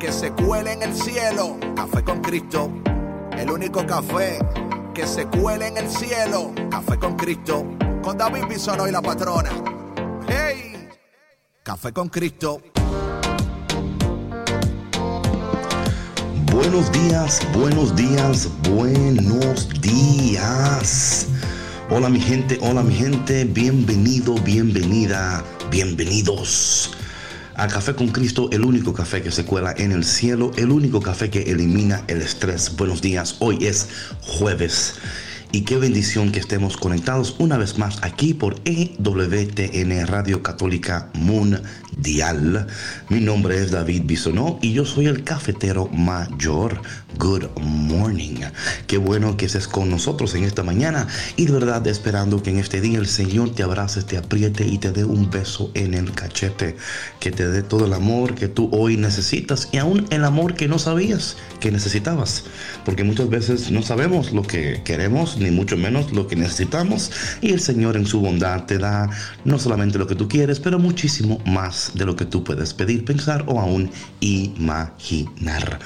que se cuele en el cielo. Café con Cristo, el único café que se cuele en el cielo. Café con Cristo, con David Bisono y la patrona. ¡Hey! Café con Cristo. Buenos días, buenos días, buenos días. Hola mi gente, hola mi gente, bienvenido, bienvenida, bienvenidos a Café con Cristo, el único café que se cuela en el cielo, el único café que elimina el estrés. Buenos días, hoy es jueves. Y qué bendición que estemos conectados una vez más aquí por EWTN Radio Católica Mundial. Mi nombre es David Bisonó y yo soy el cafetero mayor. Good morning. Qué bueno que estés con nosotros en esta mañana y de verdad esperando que en este día el Señor te abrace, te apriete y te dé un beso en el cachete. Que te dé todo el amor que tú hoy necesitas y aún el amor que no sabías que necesitabas. Porque muchas veces no sabemos lo que queremos ni mucho menos lo que necesitamos. Y el Señor en su bondad te da no solamente lo que tú quieres, pero muchísimo más de lo que tú puedes pedir, pensar o aún imaginar.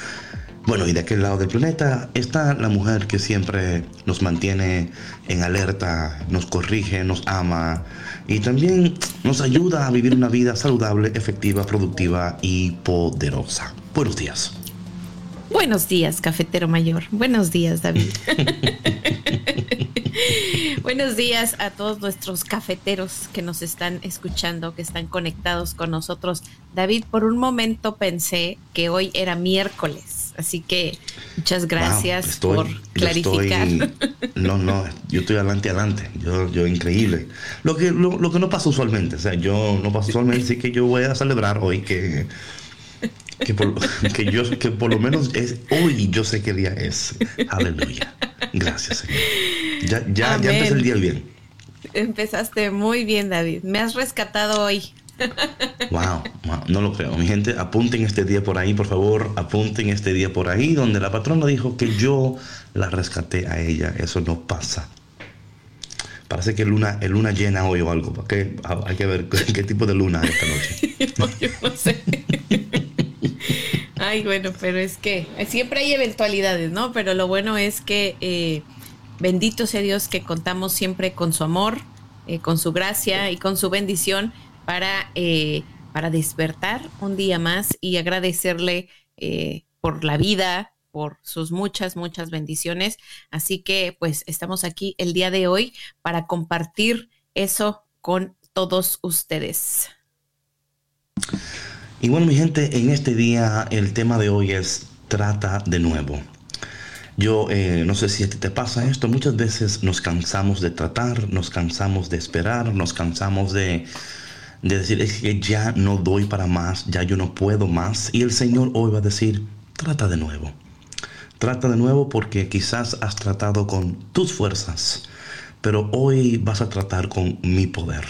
Bueno, y de aquel lado del planeta está la mujer que siempre nos mantiene en alerta, nos corrige, nos ama y también nos ayuda a vivir una vida saludable, efectiva, productiva y poderosa. Buenos días. Buenos días, cafetero mayor. Buenos días, David. Buenos días a todos nuestros cafeteros que nos están escuchando, que están conectados con nosotros. David, por un momento pensé que hoy era miércoles, así que muchas gracias por clarificar. no, no, yo estoy adelante, adelante. Yo, yo increíble. Lo que, lo, lo que no pasa usualmente, o sea, yo no pasa usualmente, así que yo voy a celebrar hoy que que por, que yo, que por lo menos es hoy yo sé qué día es. Aleluya. Gracias, Señor. Ya, ya, ya empecé el día bien. Empezaste muy bien, David. Me has rescatado hoy. Wow, no lo creo. Mi gente, apunten este día por ahí, por favor, apunten este día por ahí, donde la patrona dijo que yo la rescaté a ella. Eso no pasa. Parece que luna, es luna llena hoy o algo. ¿Qué? Hay que ver qué, tipo de luna es esta noche. no, yo no sé. Ay, bueno, pero es que siempre hay eventualidades, ¿no? Pero lo bueno es que eh, bendito sea Dios que contamos siempre con su amor, eh, con su gracia y con su bendición para, eh, para despertar un día más y agradecerle por la vida, por sus muchas, muchas bendiciones. Así que pues estamos aquí el día de hoy para compartir eso con todos ustedes. Y bueno, mi gente, en este día el tema de hoy es trata de nuevo. Yo eh, no sé si a te pasa esto, muchas veces nos cansamos de tratar, nos cansamos de esperar, nos cansamos de, de decir, es que ya no doy para más, ya yo no puedo más. Y el Señor hoy va a decir, trata de nuevo. Trata de nuevo porque quizás has tratado con tus fuerzas, pero hoy vas a tratar con mi poder.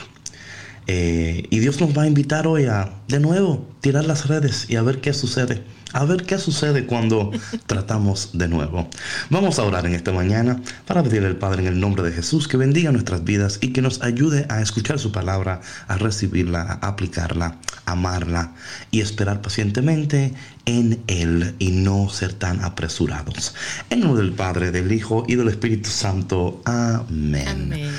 Eh, y Dios nos va a invitar hoy a, de nuevo, tirar las redes y a ver qué sucede. A ver qué sucede cuando tratamos de nuevo. Vamos a orar en esta mañana para pedirle al Padre en el nombre de Jesús que bendiga nuestras vidas y que nos ayude a escuchar su palabra, a recibirla, a aplicarla, a amarla y esperar pacientemente en Él y no ser tan apresurados. En nombre del Padre, del Hijo y del Espíritu Santo. Amén. Amén.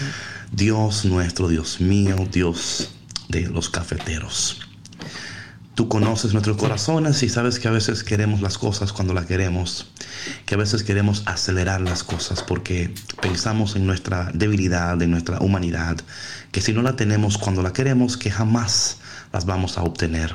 Dios nuestro, Dios mío, Dios de los cafeteros. Tú conoces nuestros corazones y sabes que a veces queremos las cosas cuando las queremos, que a veces queremos acelerar las cosas porque pensamos en nuestra debilidad, en nuestra humanidad, que si no la tenemos cuando la queremos, que jamás las vamos a obtener.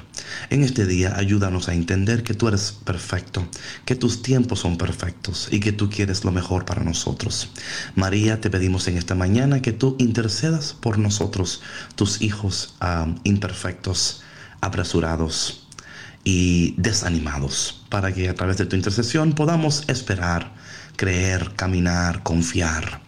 En este día ayúdanos a entender que tú eres perfecto, que tus tiempos son perfectos y que tú quieres lo mejor para nosotros. María, te pedimos en esta mañana que tú intercedas por nosotros, tus hijos ah, imperfectos, apresurados y desanimados, para que a través de tu intercesión podamos esperar, creer, caminar, confiar.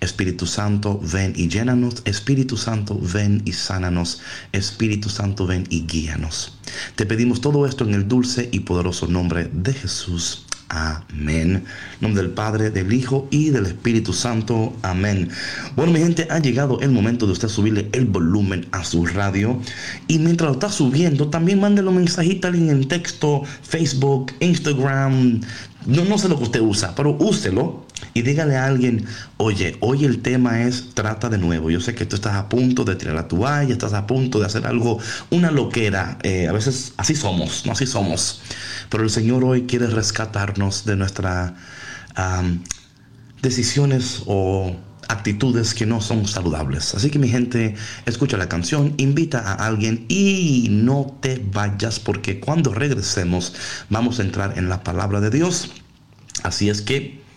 Espíritu Santo, ven y llénanos. Espíritu Santo, ven y sánanos. Espíritu Santo, ven y guíanos. Te pedimos todo esto en el dulce y poderoso nombre de Jesús. Amén. Nombre del Padre, del Hijo y del Espíritu Santo. Amén. Bueno, mi gente, ha llegado el momento de usted subirle el volumen a su radio. Y mientras lo está subiendo, también mándelo un mensajito en texto, Facebook, Instagram. No, no sé lo que usted usa, pero úselo y dígale a alguien, oye, hoy el tema es trata de nuevo. Yo sé que tú estás a punto de tirar la toalla, estás a punto de hacer algo, una loquera. Eh, a veces así somos, no así somos. Pero el Señor hoy quiere rescatarnos de nuestras decisiones o actitudes que no son saludables. Así que mi gente, escucha la canción, invita a alguien y no te vayas porque cuando regresemos vamos a entrar en la palabra de Dios. Así es que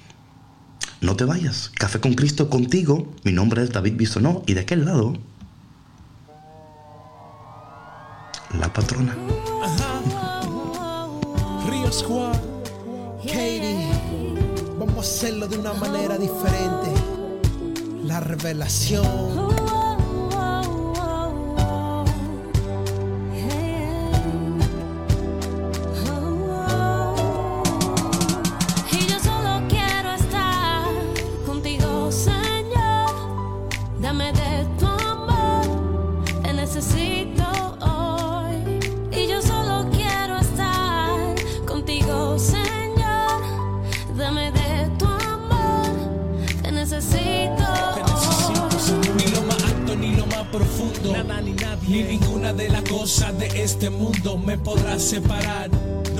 no te vayas. Café con Cristo contigo. Mi nombre es David Bisonó y de aquel lado, la patrona. Ríos Juan, Katie, vamos a hacerlo de una manera diferente. La revelación. Ni ninguna de las cosas de este mundo me podrá separar.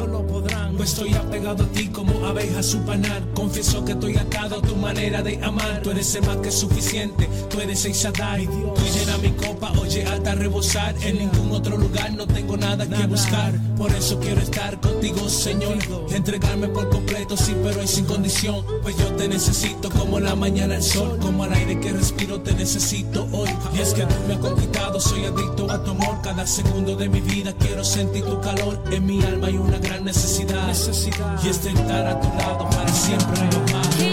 No lo podrán, pues estoy apegado a ti como abeja a su panal. Confieso que estoy atado a tu manera de amar. Tú eres el más que suficiente, tú eres el Shaddai. Tú llena mi copa, oye, alta rebosar. En ningún otro lugar no tengo nada que buscar. Por eso quiero estar contigo, Señor. Entregarme por completo, sí, pero es sin condición. Pues yo te necesito como la mañana el sol, como al aire que respiro te necesito hoy. Y es que tú me has conquistado, soy adicto a tu amor. Cada segundo de mi vida quiero sentir tu calor. En mi alma hay una gran necesidad. necesidad. Y es estar a tu lado para siempre, más.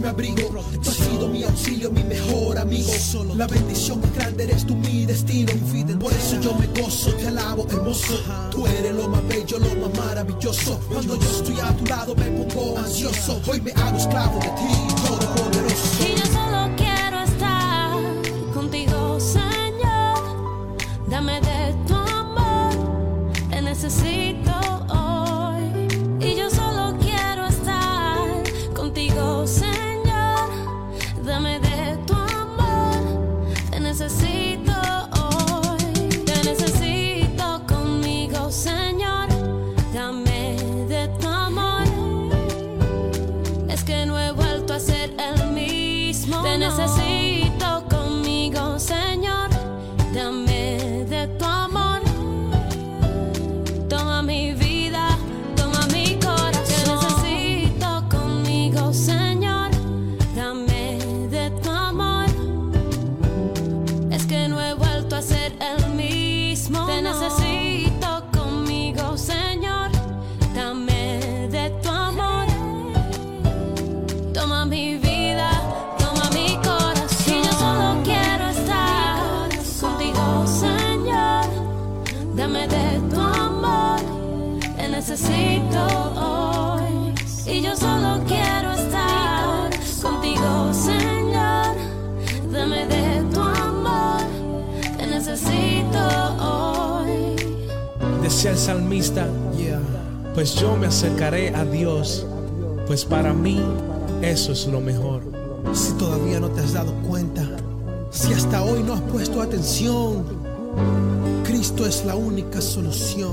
Me abrigo. Tú has sido mi auxilio, mi mejor amigo. La bendición más grande eres tú, mi destino. Por eso yo me gozo, te alabo, hermoso. Tú eres lo más bello, lo más maravilloso. Cuando yo estoy a tu lado me pongo ansioso. Hoy me hago esclavo de ti, el salmista, pues yo me acercaré a Dios, pues para mí eso es lo mejor. Si todavía no te has dado cuenta, si hasta hoy no has puesto atención, Cristo es la única solución.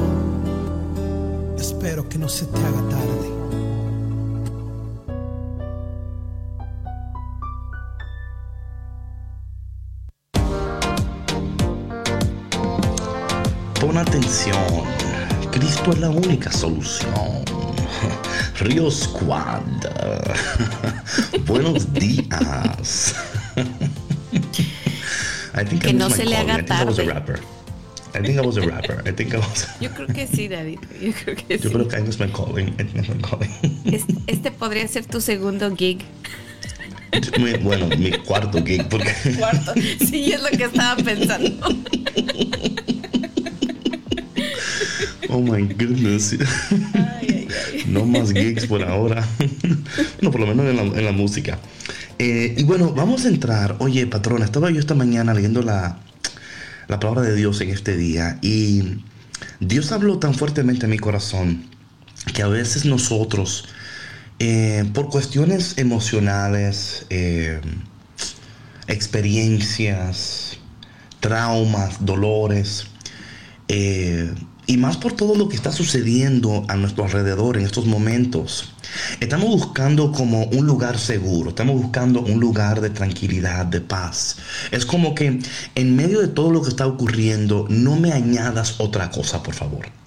Espero que no se te haga tarde. Es la única solución. Río Squad. Buenos días. I think que no se le haga tarde. I think I was a rapper. I think I was. Yo creo que sí, David. Yo creo que Yo sí. creo que I was my calling. calling. Este, este, podría ser tu segundo gig. bueno, mi cuarto gig. Porque... Cuarto. Sí, es lo que estaba pensando. Oh my goodness. Ay, ay, ay. No más gigs por ahora. no, por lo menos en la, en la música. Eh, y bueno, vamos a entrar. Oye, patrona, estaba yo esta mañana leyendo la, la palabra de Dios en este día y Dios habló tan fuertemente a mi corazón que a veces nosotros, eh, por cuestiones emocionales, eh, experiencias, traumas, dolores, eh, y más por todo lo que está sucediendo a nuestro alrededor en estos momentos. Estamos buscando como un lugar seguro, estamos buscando un lugar de tranquilidad, de paz. Es como que en medio de todo lo que está ocurriendo, no me añadas otra cosa, por favor.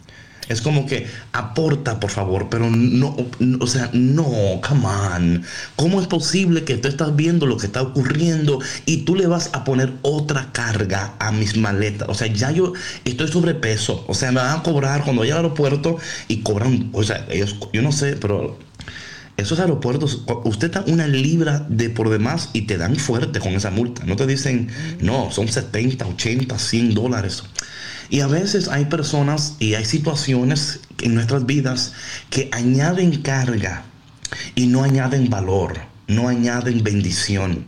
Es como que aporta, por favor, pero no, o sea, no, come on. ¿Cómo es posible que tú estás viendo lo que está ocurriendo y tú le vas a poner otra carga a mis maletas? O sea, ya yo estoy sobrepeso. O sea, me van a cobrar cuando vaya al aeropuerto y cobran, o sea, ellos, yo no sé, pero esos aeropuertos, usted da una libra de por demás y te dan fuerte con esa multa. No te dicen, no, son 70, 80, 100 dólares. Y a veces hay personas y hay situaciones en nuestras vidas que añaden carga y no añaden valor, no añaden bendición.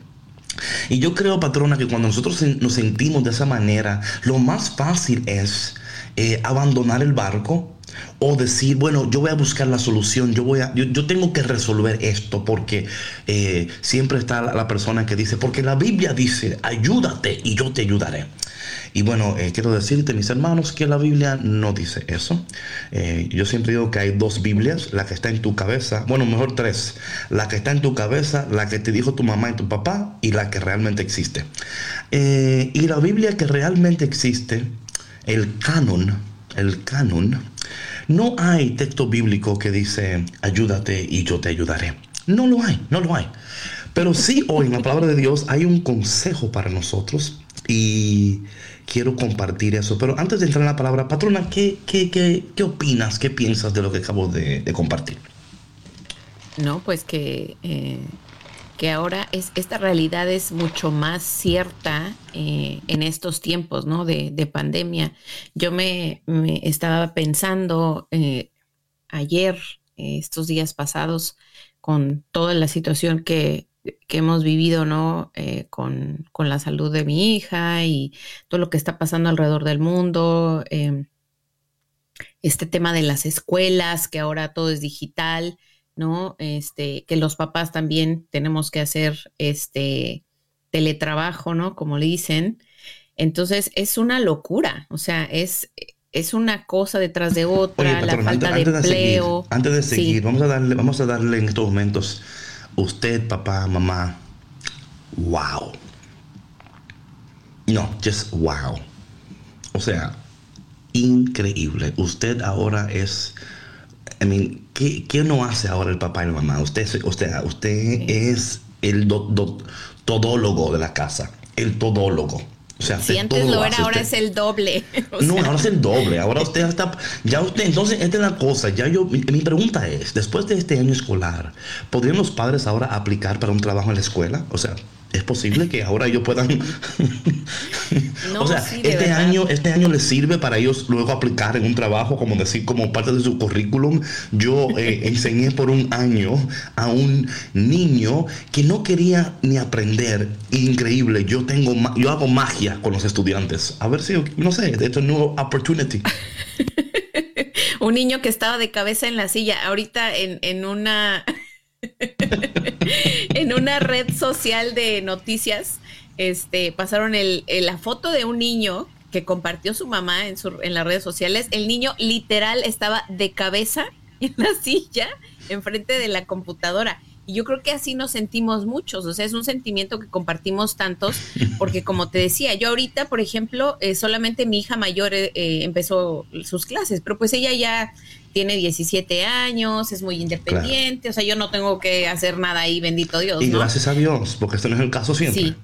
Y yo creo, patrona, que cuando nosotros nos sentimos de esa manera, lo más fácil es eh, abandonar el barco, o decir, bueno, yo voy a buscar la solución, yo voy a, yo, tengo que resolver esto, porque eh, siempre está la, persona que dice, porque la Biblia dice, ayúdate y yo te ayudaré. Y bueno, eh, quiero decirte, mis hermanos, que la Biblia no dice eso. Eh, yo siempre digo que hay dos Biblias, la que está en tu cabeza, bueno, mejor tres, la que está en tu cabeza, la que te dijo tu mamá y tu papá y la que realmente existe. y la Biblia que realmente existe, el canon, el canon, no hay texto bíblico que dice, ayúdate y yo te ayudaré. No lo hay, no lo hay. Pero sí hoy en la palabra de Dios hay un consejo para nosotros y quiero compartir eso. Pero antes de entrar en la palabra, patrona, ¿qué, qué, qué, qué opinas, qué piensas de lo que acabo de, compartir? No, pues que eh, que ahora es, esta realidad es mucho más cierta eh, en estos tiempos ¿no? de, pandemia. Yo me, estaba pensando eh, ayer, estos días pasados, con toda la situación que, hemos vivido, ¿no? Con, con, la salud de mi hija y todo lo que está pasando alrededor del mundo. Em, este tema de las escuelas, que ahora todo es digital. ¿no? Este, que los papás también tenemos que hacer este teletrabajo, ¿no? Como le dicen. Entonces es una locura, o sea, es, es una cosa detrás de otra, la falta de empleo. antes de seguir, vamos a darle, vamos a darle en estos momentos, usted, papá, mamá, wow. No, just wow. O sea, increíble. Usted ahora es I mean, ¿qué, no hace ahora el papá y la mamá? Usted, usted, usted es el todólogo de la casa, el todólogo. O sea, si antes lo era, ahora es el doble. no, ahora es el doble. Ahora usted está. Ya usted, entonces, esta es la cosa. Ya yo, mi, mi, pregunta es: después de este año escolar, ¿podrían los padres ahora aplicar para un trabajo en la escuela? O sea, es posible que ahora ellos puedan o sea este año este año les sirve para ellos luego aplicar en un trabajo como decir como parte de su currículum. Yo eh, enseñé por un año a un niño que no quería ni aprender. Increíble yo tengo yo hago magia con los estudiantes. A ver si no sé es un nuevo opportunity. Un niño que estaba de cabeza en la silla ahorita en, en una en una red social de noticias, este, pasaron el, la foto de un niño que compartió su mamá en, su, en las redes sociales. El niño literal estaba de cabeza en la silla enfrente de la computadora. Y yo creo que así nos sentimos muchos, o sea, es un sentimiento que compartimos tantos, porque como te decía, yo ahorita, por ejemplo, eh, solamente mi hija mayor eh, eh, empezó sus clases, pero pues ella ya tiene 17 años, es muy independiente, o sea, yo no tengo que hacer nada ahí, bendito Dios. Y gracias a Dios, porque esto no es el caso siempre. Sí.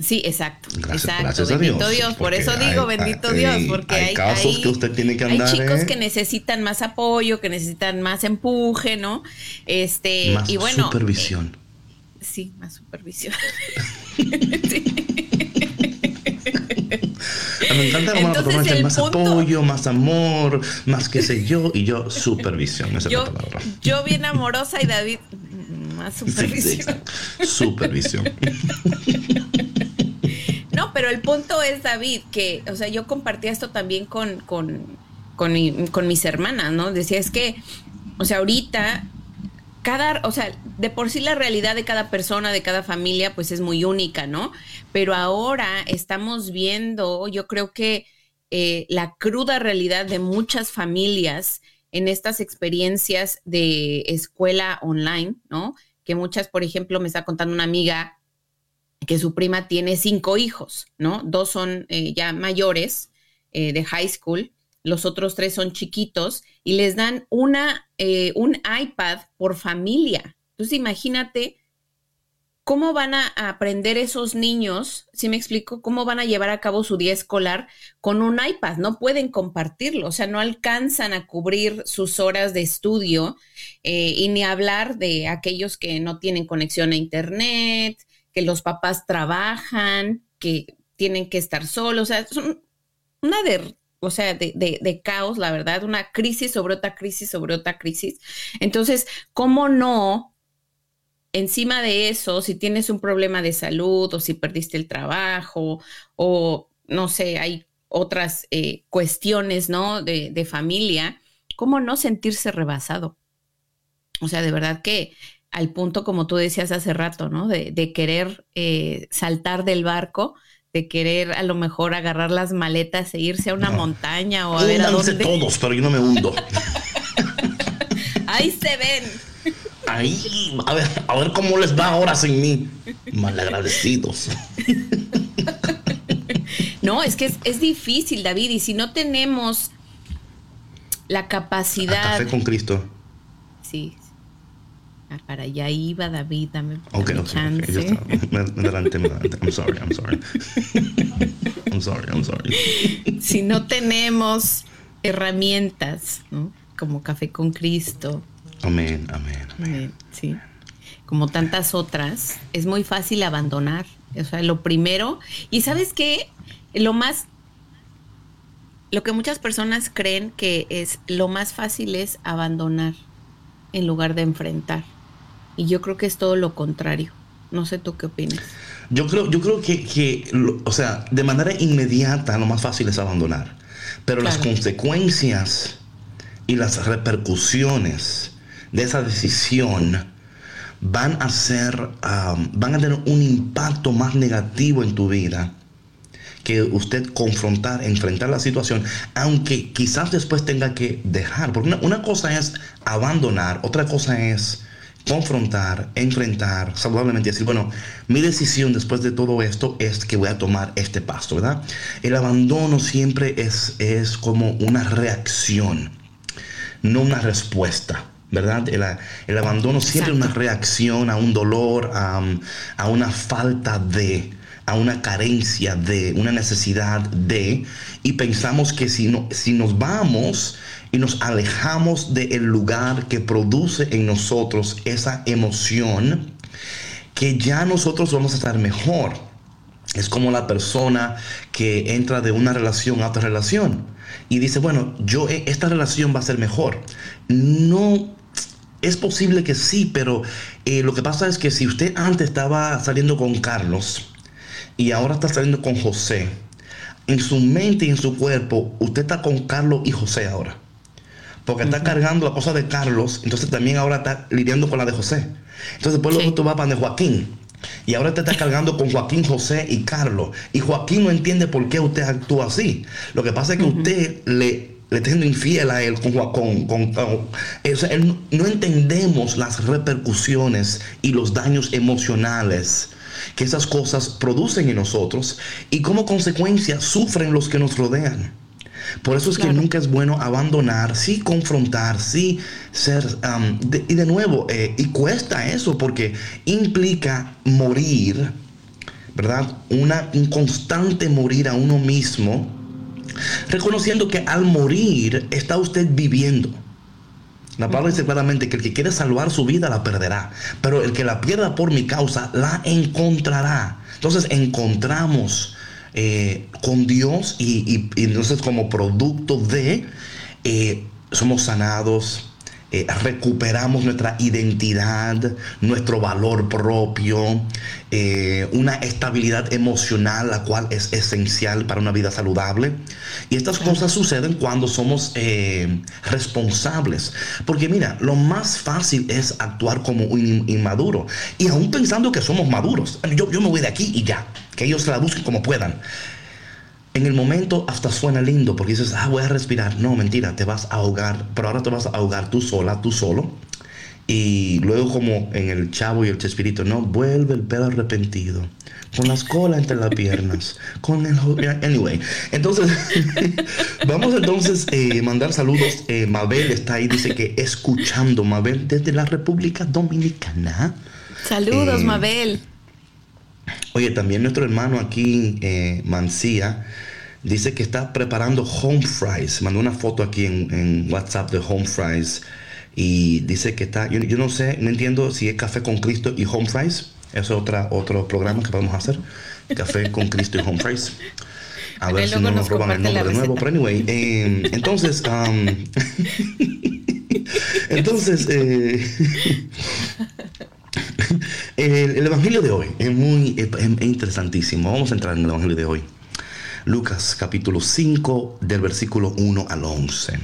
Sí, exacto. exacto. bendito Dios. Por eso digo, bendito Dios, porque hay, casos que usted tiene que andar. Hay chicos que necesitan más apoyo, que necesitan más empuje, ¿no? Este, más y bueno. Supervisión. Eh, sí, más supervisión. Me encanta Entonces, más apoyo, más amor, más qué sé yo, y yo supervisión, esa yo, es la palabra. Yo bien amorosa y David más supervisión. supervisión. No, pero el punto es, David, que, o sea, yo compartía esto también con, con, con, mis hermanas, ¿no? Decía, es que, o sea, ahorita, cada, o sea, de por sí la realidad de cada persona, de cada familia, pues es muy única, ¿no? Pero ahora estamos viendo, yo creo que eh, la cruda realidad de muchas familias en estas experiencias de escuela online, ¿no? Que muchas, por ejemplo, me está contando una amiga que su prima tiene cinco hijos, ¿no? Dos son eh, ya mayores eh, de high school, los otros tres son chiquitos y les dan una, eh, un iPad por familia. Entonces imagínate cómo van a aprender esos niños, si me explico, cómo van a llevar a cabo su día escolar con un iPad. No pueden compartirlo, o sea, no alcanzan a cubrir sus horas de estudio y ni hablar de aquellos que no tienen conexión a Internet, que los papás trabajan, que tienen que estar solos, o sea, es una de, o sea, de, caos, la verdad, una crisis sobre otra crisis sobre otra crisis. Entonces, ¿cómo no? Encima de eso, si tienes un problema de salud o si perdiste el trabajo o no sé, hay otras eh, cuestiones, ¿no? De, de familia, ¿cómo no sentirse rebasado? O sea, de verdad que al punto, como tú decías hace rato, ¿no? De, querer eh, saltar del barco, de querer a lo mejor agarrar las maletas e irse a una montaña o a ver a dónde. todos, pero yo no me hundo. Ahí se ven. Ahí, a ver, a ver cómo les va ahora sin mí. Malagradecidos. No, es que es, es difícil, David, y si no tenemos la capacidad. café con Cristo. Sí, para allá iba David, dame, Ok, ok, chance. Me, adelanté, me adelanté. I'm sorry, I'm sorry. I'm sorry, I'm sorry. Si no tenemos herramientas, ¿no? Como Café con Cristo. Amén, amén, amén. Sí. Como tantas otras, es muy fácil abandonar. O sea, lo primero. Y sabes qué? Lo más. Lo que muchas personas creen que es lo más fácil es abandonar en lugar de enfrentar. Y yo creo que es todo lo contrario. No sé tú qué opinas. Yo creo, yo creo que, o sea, de manera inmediata lo más fácil es abandonar. Pero las consecuencias y las repercusiones de esa decisión van a ser, van a tener un impacto más negativo en tu vida que usted confrontar, enfrentar la situación, aunque quizás después tenga que dejar. Porque una cosa es abandonar, otra cosa es confrontar, enfrentar saludablemente y decir, bueno, mi decisión después de todo esto es que voy a tomar este paso, ¿verdad? El abandono siempre es, es como una reacción, no una respuesta. ¿verdad? El, abandono siempre es una reacción a un dolor, a, a, una falta de, a una carencia de, una necesidad de, y pensamos que si, no, si nos vamos, y nos alejamos del lugar que produce en nosotros esa emoción, que ya nosotros vamos a estar mejor. Es como la persona que entra de una relación a otra relación y dice, bueno, yo eh, esta relación va a ser mejor. No es posible que sí, pero eh, lo que pasa es que si usted antes estaba saliendo con Carlos y ahora está saliendo con José, en su mente y en su cuerpo, usted está con Carlos y José ahora porque está cargando la cosa de Carlos, entonces también ahora está lidiando con la de José. Entonces después luego tú vas para de Joaquín. Y ahora te está cargando con Joaquín, José y Carlos. Y Joaquín no entiende por qué usted actúa así. Lo que pasa es que usted le, le siendo infiel a él con, con, con, no entendemos las repercusiones y los daños emocionales que esas cosas producen en nosotros y como consecuencia sufren los que nos rodean. Por eso es que nunca es bueno abandonar, sí confrontar, sí ser... y de nuevo, eh, y cuesta eso porque implica morir, ¿verdad? Una, un constante morir a uno mismo, reconociendo que al morir está usted viviendo. La palabra dice claramente que el que quiere salvar su vida la perderá, pero el que la pierda por mi causa la encontrará. Entonces encontramos eh, con Dios y, entonces como producto de eh, somos sanados, eh, recuperamos nuestra identidad, nuestro valor propio, eh, una estabilidad emocional, la cual es esencial para una vida saludable. Y estas cosas suceden cuando somos eh, responsables. Porque mira, lo más fácil es actuar como un inmaduro. Y aún pensando que somos maduros. Yo, yo me voy de aquí y ya. Que ellos se la busquen como puedan. En el momento hasta suena lindo porque dices, ah, voy a respirar. No, mentira, te vas a ahogar, pero ahora te vas a ahogar tú sola, tú solo. Y luego como en el chavo y el chespirito, no, vuelve el pelo arrepentido, con las colas entre las piernas, con el... Anyway, entonces, vamos entonces a eh, mandar saludos. Eh, Mabel está ahí, dice que escuchando, Mabel, desde la República Dominicana. Saludos, eh, Mabel. Oye, también nuestro hermano aquí, eh, Mancía, dice que está preparando home fries. Mandó una foto aquí en, WhatsApp de home fries. Y dice que está, yo, no sé, no entiendo si es café con Cristo y home fries. Es otra, otro programa que podemos hacer. Café con Cristo y home fries. A ver si no nos roban el nombre de nuevo. Pero anyway, em, entonces, um, entonces, eh, el, Evangelio de hoy es muy interesantísimo. Vamos a entrar en el Evangelio de hoy. Lucas capítulo 5 del versículo 1 al 11.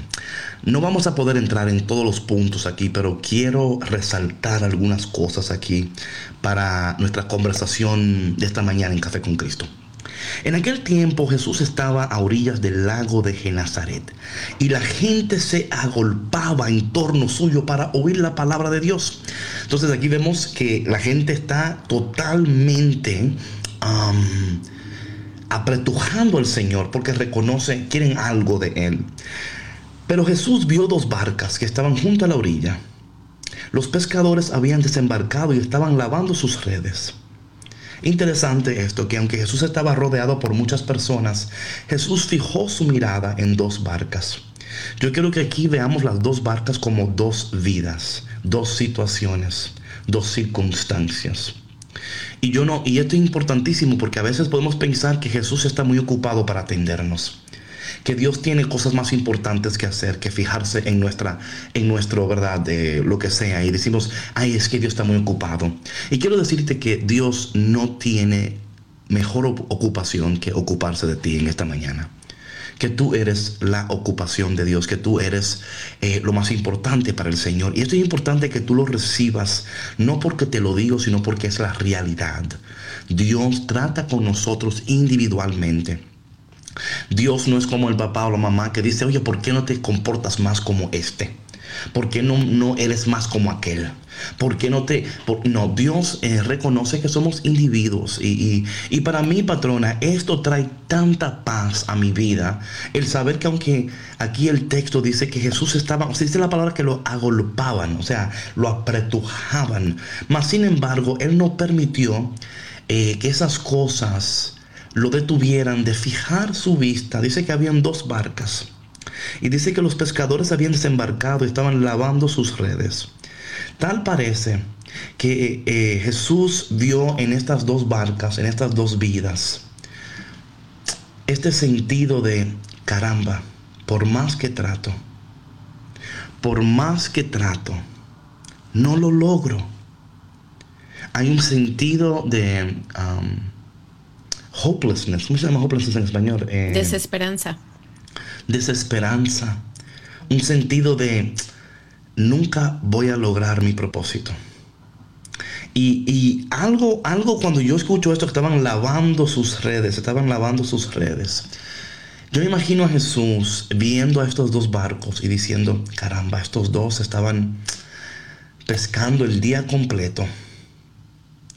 No vamos a poder entrar en todos los puntos aquí, pero quiero resaltar algunas cosas aquí para nuestra conversación de esta mañana en Café con Cristo. En aquel tiempo Jesús estaba a orillas del lago de Genazaret y la gente se agolpaba en torno suyo para oír la palabra de Dios. Entonces aquí vemos que la gente está totalmente apretujando al Señor porque reconoce, quieren algo de Él. Pero Jesús vio dos barcas que estaban junto a la orilla. Los pescadores habían desembarcado y estaban lavando sus redes. Interesante esto, que aunque Jesús estaba rodeado por muchas personas, Jesús fijó su mirada en dos barcas. Yo quiero que aquí veamos las dos barcas como dos vidas, dos situaciones, dos circunstancias. Y yo no, y esto es importantísimo porque a veces podemos pensar que Jesús está muy ocupado para atendernos que Dios tiene cosas más importantes que hacer que fijarse en nuestra, en nuestro, ¿verdad? De lo que sea. Y decimos, ay, es que Dios está muy ocupado. Y quiero decirte que Dios no tiene mejor ocupación que ocuparse de ti en esta mañana que tú eres la ocupación de Dios, que tú eres eh, lo más importante para el Señor. Y esto es importante que tú lo recibas, no porque te lo digo, sino porque es la realidad. Dios trata con nosotros individualmente. Dios no es como el papá o la mamá que dice, oye, ¿por qué no te comportas más como este? ¿Por qué no, no eres más como aquel? ¿Por qué no te.? no, Dios eh, reconoce que somos individuos. Y, y, para mí, patrona, esto trae tanta paz a mi vida. El saber que, aunque aquí el texto dice que Jesús estaba. O sea, dice la palabra que lo agolpaban, o sea, lo apretujaban. Mas, sin embargo, Él no permitió eh, que esas cosas lo detuvieran de fijar su vista. Dice que habían dos barcas. Y dice que los pescadores habían desembarcado y estaban lavando sus redes. Tal parece que eh, Jesús vio en estas dos barcas, en estas dos vidas, este sentido de, caramba, por más que trato, por más que trato, no lo logro. Hay un sentido de... hopelessness. ¿Cómo se llama hopelessness en español? Eh, desesperanza. Desesperanza. Un sentido de nunca voy a lograr mi propósito. Y, algo, algo cuando yo escucho esto, estaban lavando sus redes, estaban lavando sus redes. Yo imagino a Jesús viendo a estos dos barcos y diciendo, caramba, estos dos estaban pescando el día completo.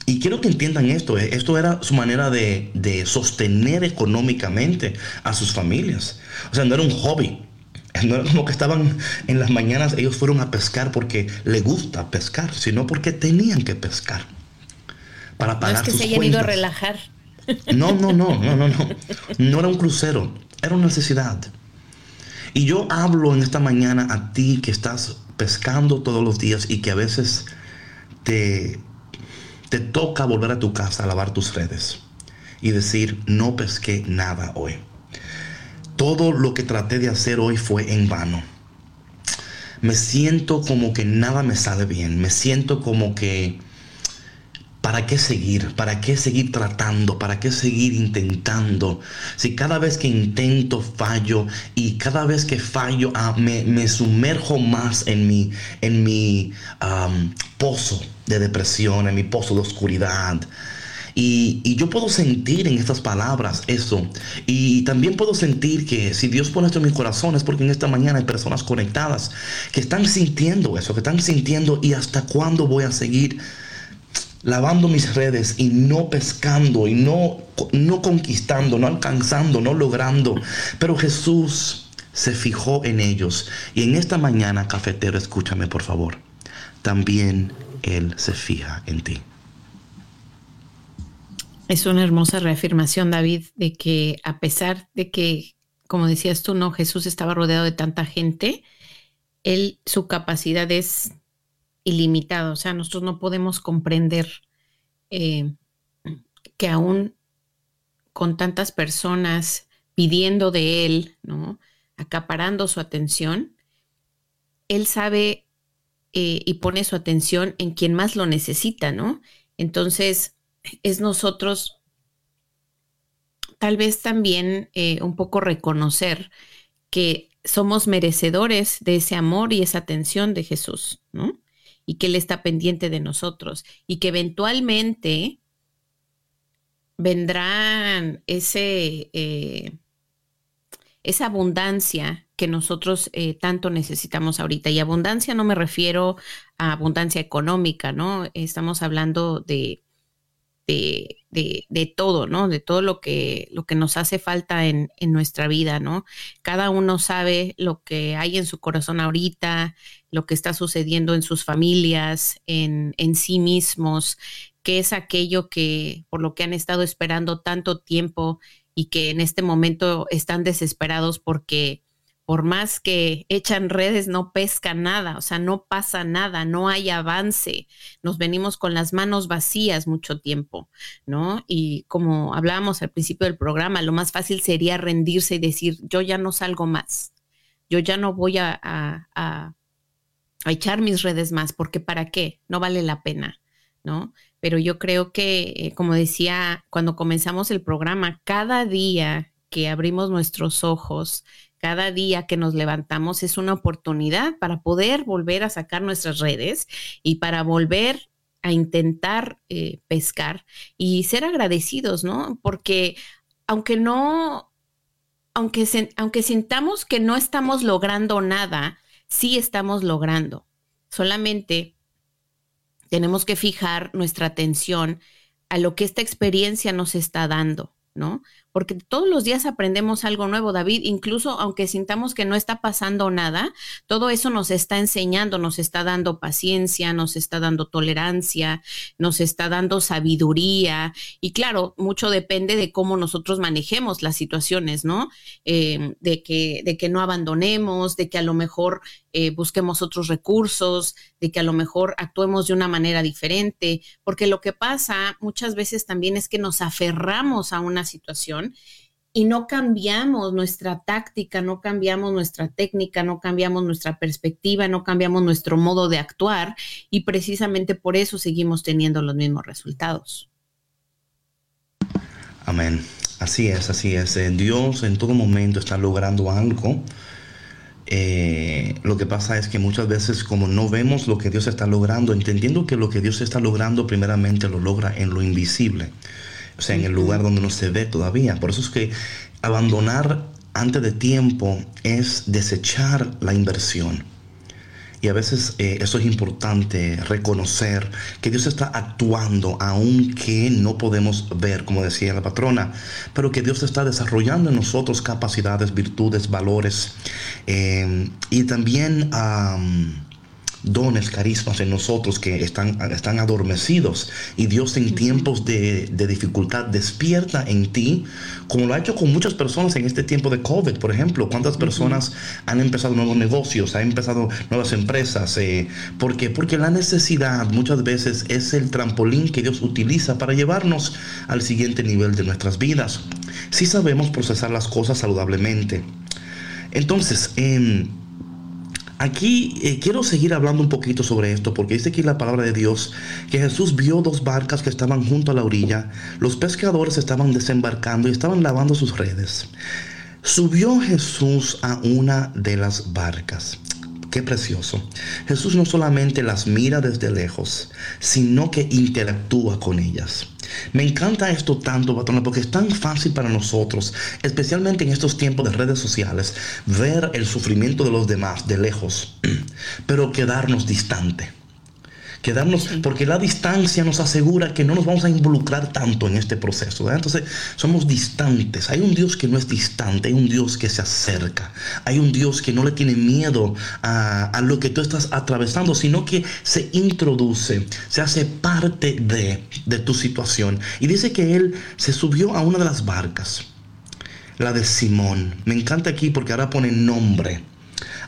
Y quiero que entiendan esto, eh, esto era su manera de, de, sostener económicamente a sus familias. O sea, no era un hobby. No era como que estaban en las mañanas, ellos fueron a pescar porque les gusta pescar, sino porque tenían que pescar. Para pagar no es que se hayan ido a relajar. No, no, no, no, no, no. No era un crucero, era una necesidad. Y yo hablo en esta mañana a ti que estás pescando todos los días y que a veces te, te toca volver a tu casa a lavar tus redes y decir, no pesqué nada hoy. Todo lo que traté de hacer hoy fue en vano. Me siento como que nada me sale bien. Me siento como que ¿Para qué seguir? ¿Para qué seguir tratando? ¿Para qué seguir intentando? Si cada vez que intento fallo y cada vez que fallo ah, me, sumerjo más en mi, en mi pozo de depresión, en mi pozo de oscuridad. Y, y, yo puedo sentir en estas palabras eso. Y también puedo sentir que si Dios pone esto en mi corazón es porque en esta mañana hay personas conectadas que están sintiendo eso, que están sintiendo y hasta cuándo voy a seguir lavando mis redes y no pescando y no, no conquistando, no alcanzando, no logrando. Pero Jesús se fijó en ellos. Y en esta mañana, cafetero, escúchame por favor. También Él se fija en ti. Es una hermosa reafirmación, David, de que a pesar de que, como decías tú, no, Jesús estaba rodeado de tanta gente, él, su capacidad es ilimitado. O sea, nosotros no podemos comprender eh, que aún con tantas personas pidiendo de él, ¿no? Acaparando su atención, él sabe eh, y pone su atención en quien más lo necesita, ¿no? Entonces, es nosotros tal vez también eh, un poco reconocer que somos merecedores de ese amor y esa atención de Jesús, ¿no? Y que Él está pendiente de nosotros y que eventualmente vendrán ese, eh, esa abundancia que nosotros eh, tanto necesitamos ahorita. Y abundancia no me refiero a abundancia económica, ¿no? Estamos hablando de de, todo, ¿no? De todo lo que, lo que nos hace falta en, en, nuestra vida, ¿no? Cada uno sabe lo que hay en su corazón ahorita, lo que está sucediendo en sus familias, en, en sí mismos, qué es aquello que por lo que han estado esperando tanto tiempo y que en este momento están desesperados porque por más que echan redes, no pesca nada, o sea, no pasa nada, no hay avance. Nos venimos con las manos vacías mucho tiempo, ¿no? Y como hablábamos al principio del programa, lo más fácil sería rendirse y decir, yo ya no salgo más, yo ya no voy a, a, echar mis redes más, porque ¿para qué? No vale la pena, ¿no? Pero yo creo que, eh, como decía cuando comenzamos el programa, cada día que abrimos nuestros ojos, cada día que nos levantamos es una oportunidad para poder volver a sacar nuestras redes y para volver a intentar eh, pescar y ser agradecidos, ¿no? Porque aunque no, aunque, aunque sintamos que no estamos logrando nada, sí estamos logrando. Solamente tenemos que fijar nuestra atención a lo que esta experiencia nos está dando, ¿no? Porque todos los días aprendemos algo nuevo, David, incluso aunque sintamos que no está pasando nada, todo eso nos está enseñando, nos está dando paciencia, nos está dando tolerancia, nos está dando sabiduría y claro, mucho depende de cómo nosotros manejemos las situaciones, ¿no? Eh, de, que, de que no abandonemos, de que a lo mejor eh, busquemos otros recursos, de que a lo mejor actuemos de una manera diferente, porque lo que pasa muchas veces también es que nos aferramos a una situación y no cambiamos nuestra táctica, no cambiamos nuestra técnica, no cambiamos nuestra perspectiva, no cambiamos nuestro modo de actuar y precisamente por eso seguimos teniendo los mismos resultados. Amén. Así es, así es. Dios en todo momento está logrando algo. Eh, lo que pasa es que muchas veces como no vemos lo que Dios está logrando, entendiendo que lo que Dios está logrando primeramente lo logra en lo invisible o sea, en el lugar donde no se ve todavía. Por eso es que abandonar antes de tiempo es desechar la inversión. Y a veces eh, eso es importante, reconocer que Dios está actuando aunque no podemos ver, como decía la patrona, pero que Dios está desarrollando en nosotros capacidades, virtudes, valores eh, y también dones, carismas en nosotros que están, están adormecidos. Y Dios en tiempos de, dificultad despierta en ti, como lo ha hecho con muchas personas en este tiempo de COVID, por ejemplo. ¿Cuántas personas han empezado nuevos negocios, han empezado nuevas empresas? Eh, ¿Por qué? Porque la necesidad muchas veces es el trampolín que Dios utiliza para llevarnos al siguiente nivel de nuestras vidas. Si sabemos procesar las cosas saludablemente. Entonces, eh, Aquí eh, quiero seguir hablando un poquito sobre esto porque dice aquí la palabra de Dios que Jesús vio dos barcas que estaban junto a la orilla. Los pescadores estaban desembarcando y estaban lavando sus redes. Subió Jesús a una de las barcas. Qué precioso. Jesús no solamente las mira desde lejos, sino que interactúa con ellas. Me encanta esto tanto, patrona, porque es tan fácil para nosotros, especialmente en estos tiempos de redes sociales, ver el sufrimiento de los demás de lejos, pero quedarnos distante quedarnos, porque la distancia nos asegura que no nos vamos a involucrar tanto en este proceso. Entonces, somos distantes. Hay un Dios que no es distante, hay un Dios que se acerca, hay un Dios que no le tiene miedo a, a lo que tú estás atravesando, sino que se introduce, se hace parte de, de tu situación. Y dice que Él se subió a una de las barcas, la de Simón. Me encanta aquí porque ahora pone nombre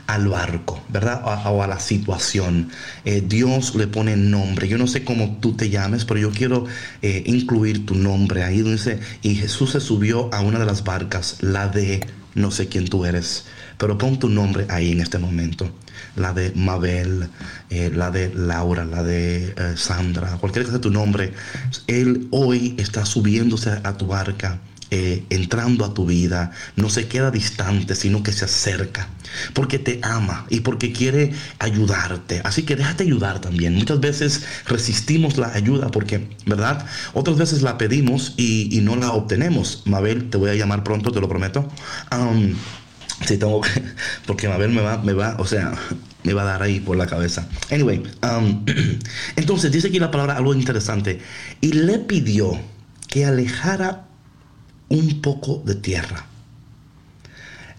al barco, ¿verdad? O, a la situación. Eh, Dios le pone nombre. Yo no sé cómo tú te llames, pero yo quiero eh, incluir tu nombre ahí dice, y Jesús se subió a una de las barcas, la de no sé quién tú eres, pero pon tu nombre ahí en este momento. La de Mabel, eh, la de Laura, la de Sandra, cualquiera que sea tu nombre. Él hoy está subiéndose a tu barca eh, entrando a tu vida, no se queda distante, sino que se acerca, porque te ama y porque quiere ayudarte. Así que déjate ayudar también. Muchas veces resistimos la ayuda porque, ¿verdad? Otras veces la pedimos y, no la obtenemos. Mabel, te voy a llamar pronto, te lo prometo. Um, tengo que, porque Mabel me va, me va, o sea, me va a dar ahí por la cabeza. Anyway, entonces dice aquí la palabra algo interesante. Y le pidió que alejara un poco de tierra.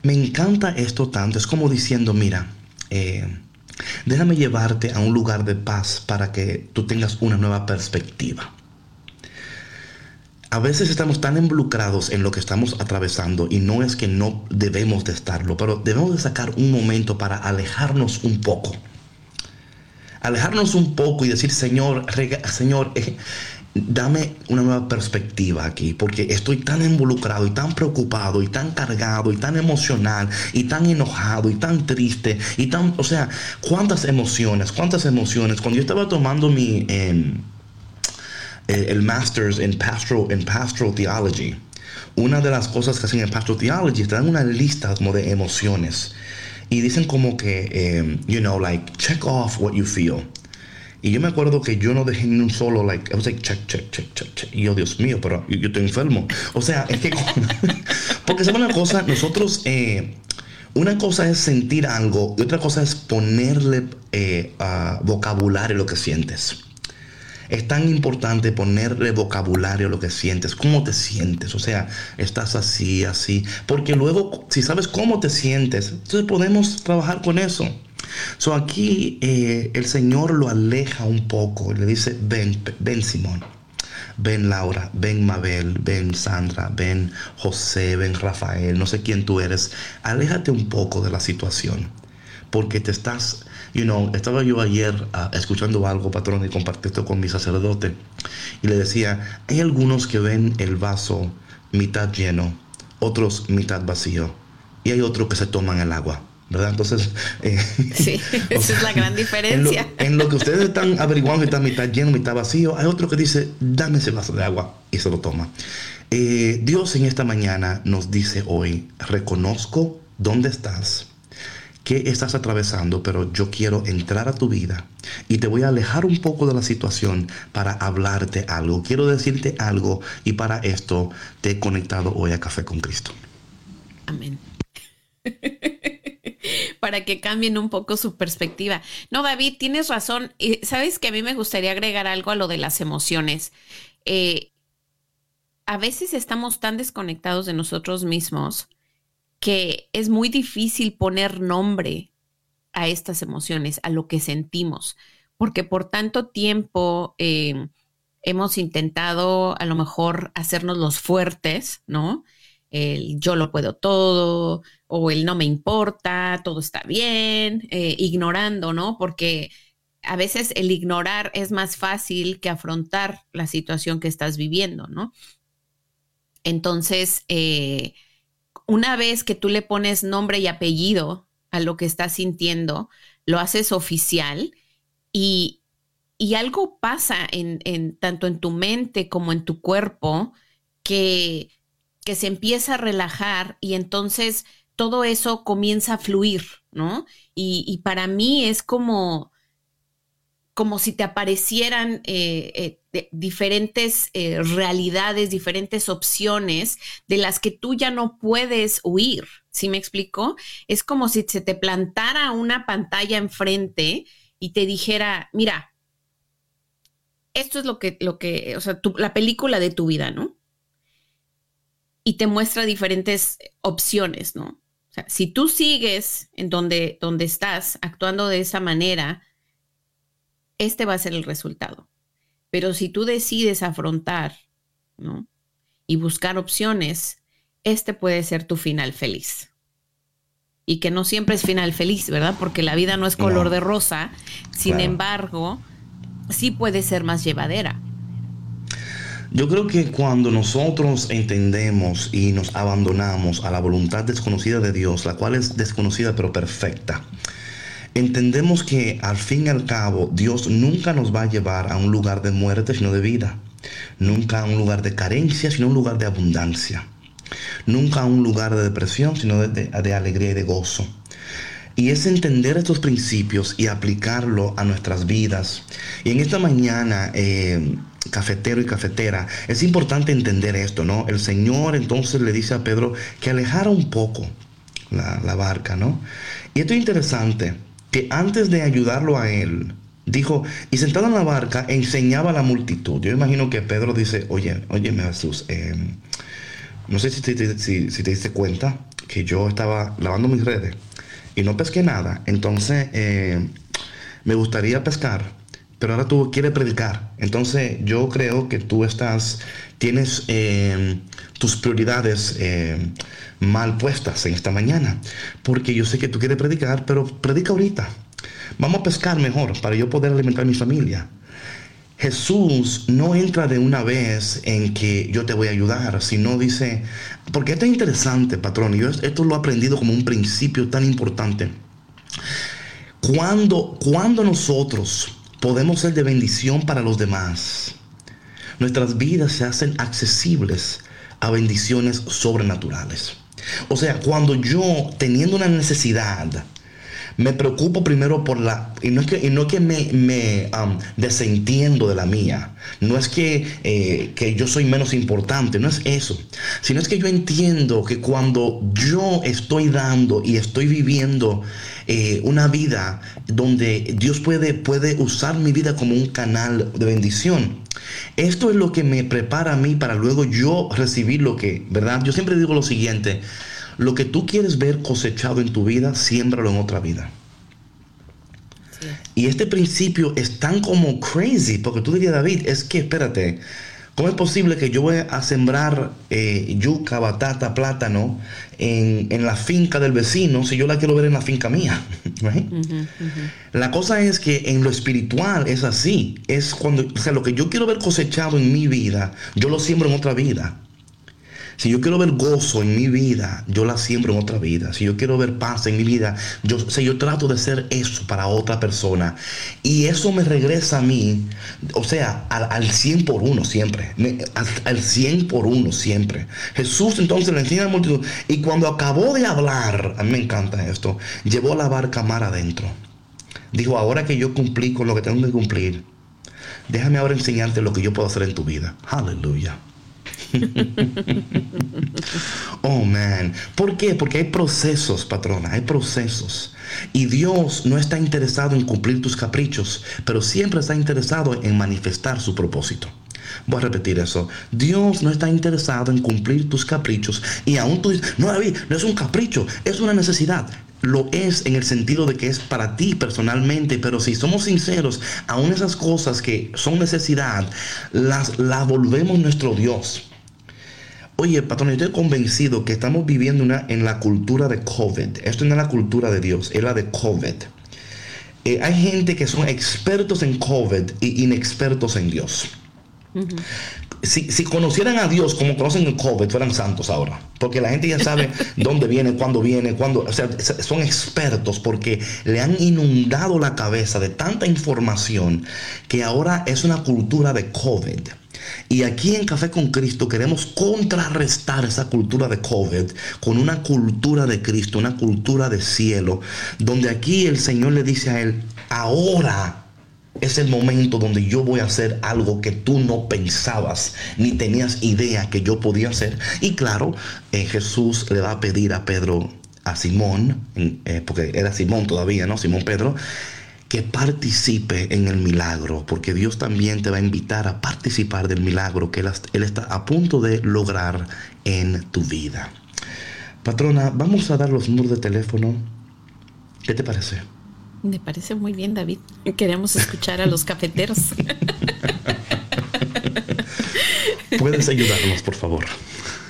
Me encanta esto tanto, es como diciendo, mira, eh, déjame llevarte a un lugar de paz para que tú tengas una nueva perspectiva. A veces estamos tan involucrados en lo que estamos atravesando y no es que no debemos de estarlo, pero debemos de sacar un momento para alejarnos un poco. Alejarnos un poco y decir, Señor, Señor, eh, dame una nueva perspectiva aquí, porque estoy tan involucrado y tan preocupado y tan cargado y tan emocional y tan enojado y tan triste y tan, o sea, cuántas emociones, cuántas emociones. Cuando yo estaba tomando mi, em, eh, el Masters en Pastoral, en Pastoral Theology, una de las cosas que hacen en Pastoral Theology es dan una lista como de emociones y dicen como que, em, you know, like, check off what you feel. Y yo me acuerdo que yo no dejé ni un solo, like, I was check, check, check, check, check. Y yo, Dios mío, pero yo, estoy enfermo. O sea, es que, porque sabe una cosa, nosotros, eh, una cosa es sentir algo y otra cosa es ponerle eh, vocabulario a lo que sientes. Es tan importante ponerle vocabulario a lo que sientes, cómo te sientes, o sea, estás así, así, porque luego, si sabes cómo te sientes, entonces podemos trabajar con eso. So aquí eh, el Señor lo aleja un poco, le dice, ven, ven Simón, ven Laura, ven Mabel, ven Sandra, ven José, ven Rafael, no sé quién tú eres, aléjate un poco de la situación, porque te estás, you know, estaba yo ayer ah, escuchando algo, patrón, y compartí esto con mi sacerdote, y le decía, hay algunos que ven el vaso mitad lleno, otros mitad vacío, y hay otros que se toman el agua. ¿Verdad? Entonces, eh, sí, esa es la gran diferencia. En lo, que ustedes están averiguando, está mitad lleno, mitad vacío, hay otro que dice, dame ese vaso de agua y se lo toma. Eh, Dios en esta mañana nos dice hoy, reconozco dónde estás, qué estás atravesando, pero yo quiero entrar a tu vida y te voy a alejar un poco de la situación para hablarte algo. Quiero decirte algo y para esto te he conectado hoy a Café con Cristo. Amén. para que cambien un poco su perspectiva. No, David, tienes razón. Sabes que a mí me gustaría agregar algo a lo de las emociones. Eh, a veces estamos tan desconectados de nosotros mismos que es muy difícil poner nombre a estas emociones, a lo que sentimos, porque por tanto tiempo eh, hemos intentado a lo mejor hacernos los fuertes, ¿no? El yo lo puedo todo o el no me importa, todo está bien, eh, ignorando, ¿no? Porque a veces el ignorar es más fácil que afrontar la situación que estás viviendo, ¿no? Entonces, eh, una vez que tú le pones nombre y apellido a lo que estás sintiendo, lo haces oficial y, algo pasa en, tanto en tu mente como en tu cuerpo que, que se empieza a relajar y entonces todo eso comienza a fluir, ¿no? Y, para mí es como, como si te aparecieran eh, eh, diferentes eh, realidades, diferentes opciones de las que tú ya no puedes huir. ¿Sí me explico? Es como si se te plantara una pantalla enfrente y te dijera, mira, esto es lo que, lo que, o sea, la película de tu vida, ¿no? Y te muestra diferentes opciones, ¿no? O sea, si tú sigues en donde, donde estás actuando de esa manera, este va a ser el resultado. Pero si tú decides afrontar, ¿no? Y buscar opciones, este puede ser tu final feliz. Y que no siempre es final feliz, ¿verdad? Porque la vida no es color de rosa. Sin embargo, sí puede ser más llevadera. Yo creo que cuando nosotros entendemos y nos abandonamos a la voluntad desconocida de Dios, la cual es desconocida pero perfecta, entendemos que al fin y al cabo Dios nunca nos va a llevar a un lugar de muerte, sino de vida. Nunca a un lugar de carencia, sino a un lugar de abundancia. Nunca a un lugar de depresión, sino de, alegría y de gozo. Y es entender estos principios y aplicarlo a nuestras vidas. Y en esta mañana, eh, cafetero y cafetera, es importante entender esto, ¿no? El Señor entonces le dice a Pedro que alejara un poco la, barca, ¿no? Y esto es interesante que antes de ayudarlo a él, dijo, y sentado en la barca, enseñaba a la multitud. Yo imagino que Pedro dice, oye, oye Jesús, eh, no sé si te, si, te, diste cuenta que yo estaba lavando mis redes y no pesqué nada. Entonces, eh, me gustaría pescar, pero ahora tú quieres predicar. Entonces, yo creo que tú estás, tienes eh, tus prioridades mal puestas en esta mañana. Porque yo sé que tú quieres predicar, pero predica ahorita. Vamos a pescar mejor para yo poder alimentar a mi familia. Jesús no entra de una vez en que yo te voy a ayudar, sino dice, porque esto es interesante, patrón, yo esto lo he aprendido como un principio tan importante. Cuando, cuando nosotros podemos ser de bendición para los demás, nuestras vidas se hacen accesibles a bendiciones sobrenaturales. O sea, cuando yo, teniendo una necesidad, me preocupo primero por la... Y no es que, no que me, me desentiendo de la mía. No es que, eh, que yo soy menos importante, no es eso. Sino es que yo entiendo que cuando yo estoy dando y estoy viviendo eh, una vida donde Dios puede, puede usar mi vida como un canal de bendición. Esto es lo que me prepara a mí para luego yo recibir lo que, ¿verdad? Yo siempre digo lo siguiente, lo que tú quieres ver cosechado en tu vida, siémbralo en otra vida. Y este principio es tan como crazy, porque tú dirías, David, es que, espérate, ¿cómo es posible que yo voy a sembrar eh, yuca, batata, plátano en, la finca del vecino si yo la quiero ver en la finca mía? La cosa es que en lo espiritual es así. Es cuando, o sea, lo que yo quiero ver cosechado en mi vida, yo lo siembro en otra vida. Si yo quiero ver gozo en mi vida, yo la siembro en otra vida. Si yo quiero ver paz en mi vida, yo, yo trato de ser eso para otra persona. Y eso me regresa a mí, o sea, al, 100 por uno siempre. al, 100 por uno siempre. Jesús entonces le enseña a la multitud. Y cuando acabó de hablar, a mí me encanta esto, llevó la barca mar adentro. Dijo, ahora que yo cumplí con lo que tengo que cumplir, déjame ahora enseñarte lo que yo puedo hacer en tu vida. Aleluya. oh, man. ¿Por qué? Porque hay procesos, patrona, hay procesos. Y Dios no está interesado en cumplir tus caprichos, pero siempre está interesado en manifestar su propósito. Voy a repetir eso. Dios no está interesado en cumplir tus caprichos. Y aún tú dices, no, David, no es un capricho, es una necesidad lo es en el sentido de que es para ti personalmente, pero si somos sinceros, aún esas cosas que son necesidad, las, las volvemos nuestro Dios. Oye, patrón, yo estoy convencido que estamos viviendo una, en la cultura de COVID. Esto no es la cultura de Dios, es la de COVID. Eh, hay gente que son expertos en COVID y inexpertos en Dios si, conocieran a Dios como conocen el COVID, fueran santos ahora. Porque la gente ya sabe dónde viene, cuándo viene, cuándo. O sea, son expertos porque le han inundado la cabeza de tanta información que ahora es una cultura de COVID. Y aquí en Café con Cristo queremos contrarrestar esa cultura de COVID con una cultura de Cristo, una cultura de cielo, donde aquí el Señor le dice a él, ahora es el momento donde yo voy a hacer algo que tú no pensabas ni tenías idea que yo podía hacer. Y claro, eh, Jesús le va a pedir a Pedro, a Simón, eh, porque era Simón todavía, ¿no? Simón Pedro, que participe en el milagro, porque Dios también te va a invitar a participar del milagro que él está a punto de lograr en tu vida. Patrona, vamos a dar los números de teléfono. ¿Qué te parece? Me parece muy bien, David. Queremos escuchar a los cafeteros. Puedes ayudarnos, por favor.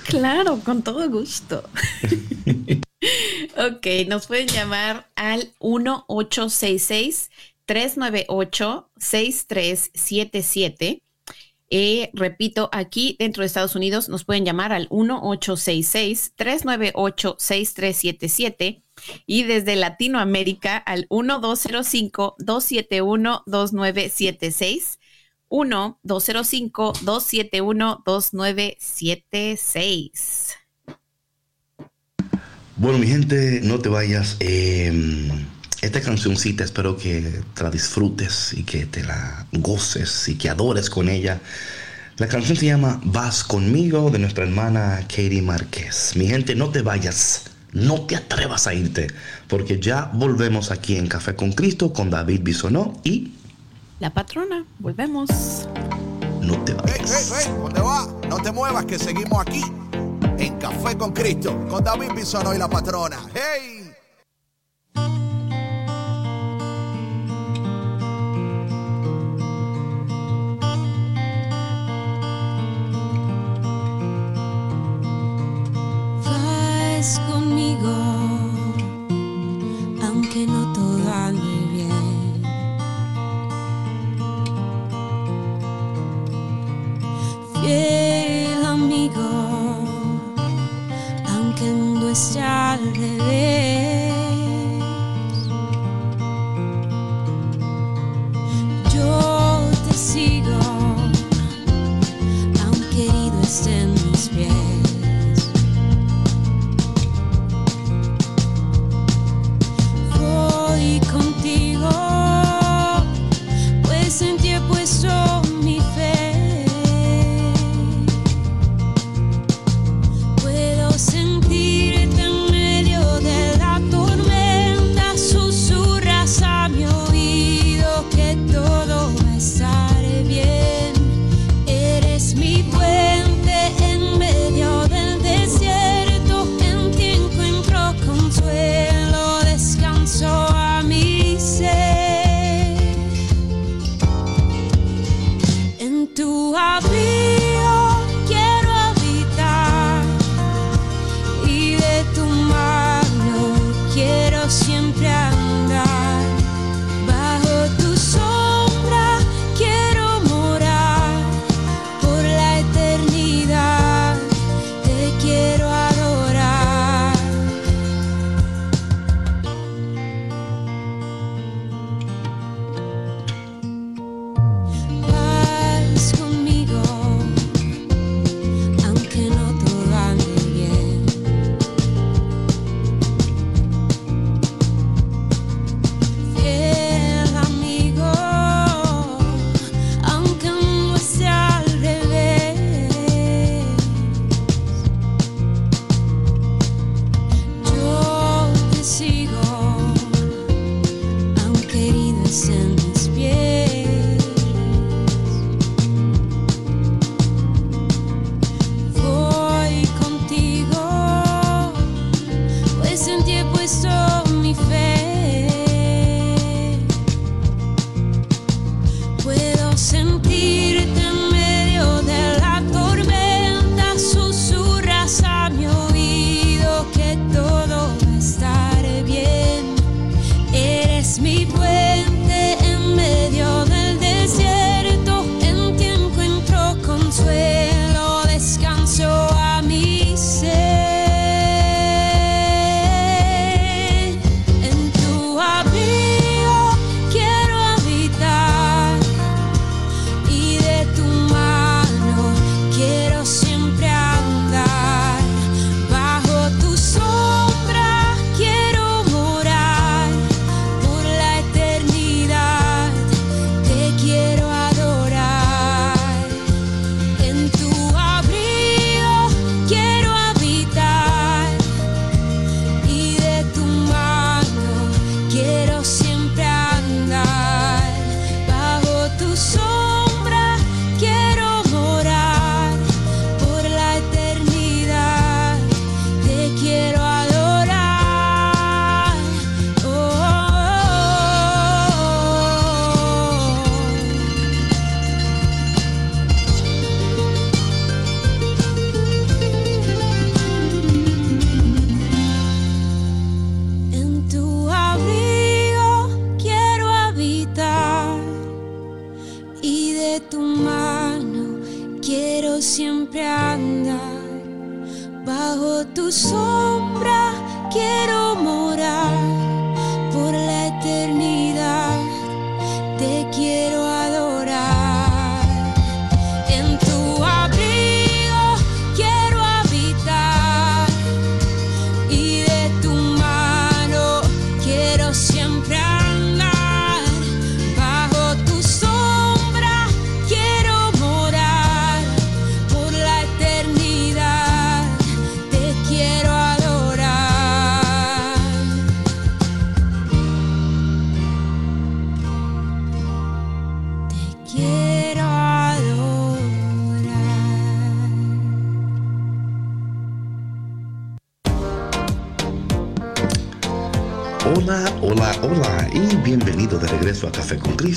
Claro, con todo gusto. ok, nos pueden llamar al 1866 398 6377 eh, repito, aquí dentro de Estados Unidos nos pueden llamar al 1866-398-6377 y desde Latinoamérica al 1205-271-2976. 1-205-271-2976. Bueno, mi gente, no te vayas. Eh esta cancioncita espero que te la disfrutes y que te la goces y que adores con ella. La canción se llama Vas conmigo de nuestra hermana Katie Márquez. Mi gente, no te vayas, no te atrevas a irte, porque ya volvemos aquí en Café con Cristo con David Bisonó y... La patrona, volvemos. No te vayas. Hey, hey, hey, ¿dónde va? No te muevas que seguimos aquí en Café con Cristo con David Bisonó y la patrona. ¡Hey! Sentirte en medio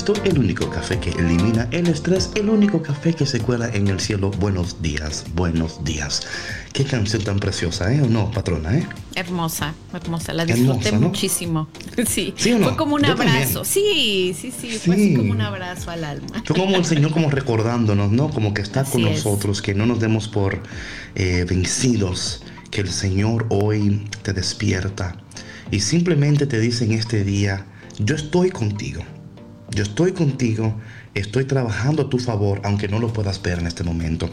Cristo, el único café que elimina el estrés, el único café que se cuela en el cielo. Buenos días, buenos días. Qué canción tan preciosa, ¿eh? ¿O no, patrona, eh? Hermosa, hermosa, la Hermosa, disfruté ¿no? muchísimo. Sí, ¿Sí o no? fue como un Yo abrazo. también. Sí, sí, sí, fue así Sí. como un abrazo al alma. Fue como el Señor como recordándonos, ¿no? Como que está con Así es. nosotros, que no nos demos por eh, vencidos, que el Señor hoy te despierta y simplemente te dice en este día, yo estoy contigo, yo estoy contigo, estoy trabajando a tu favor, aunque no lo puedas ver en este momento.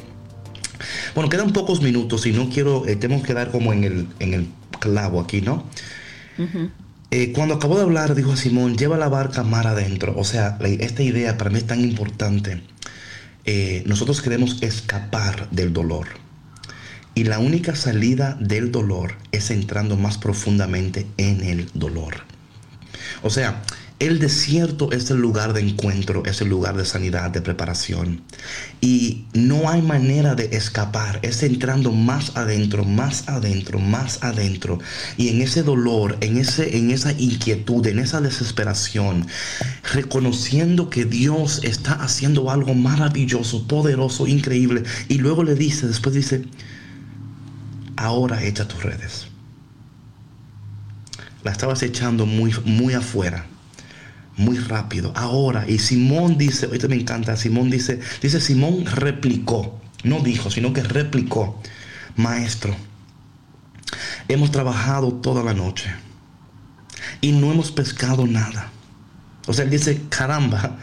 Bueno, quedan pocos minutos y no quiero, eh, tenemos que dar como en el, en el clavo aquí, ¿no? Eh, cuando acabó de hablar, dijo a Simón, lleva la barca mar adentro. O sea, la- esta idea para mí es tan importante. Eh, nosotros queremos escapar del dolor. Y la única salida del dolor es entrando más profundamente en el dolor. O sea, el desierto es el lugar de encuentro, es el lugar de sanidad, de preparación. Y no hay manera de escapar, es entrando más adentro, más adentro, más adentro. Y en ese dolor, en, ese, en esa inquietud, en esa desesperación, reconociendo que Dios está haciendo algo maravilloso, poderoso, increíble. Y luego le dice, después dice, ahora echa tus redes. La estabas echando muy, muy afuera, muy rápido. Ahora, y Simón dice, ahorita me encanta, Simón dice, dice Simón replicó, no dijo, sino que replicó, maestro, hemos trabajado toda la noche y no hemos pescado nada. O sea, él dice, caramba,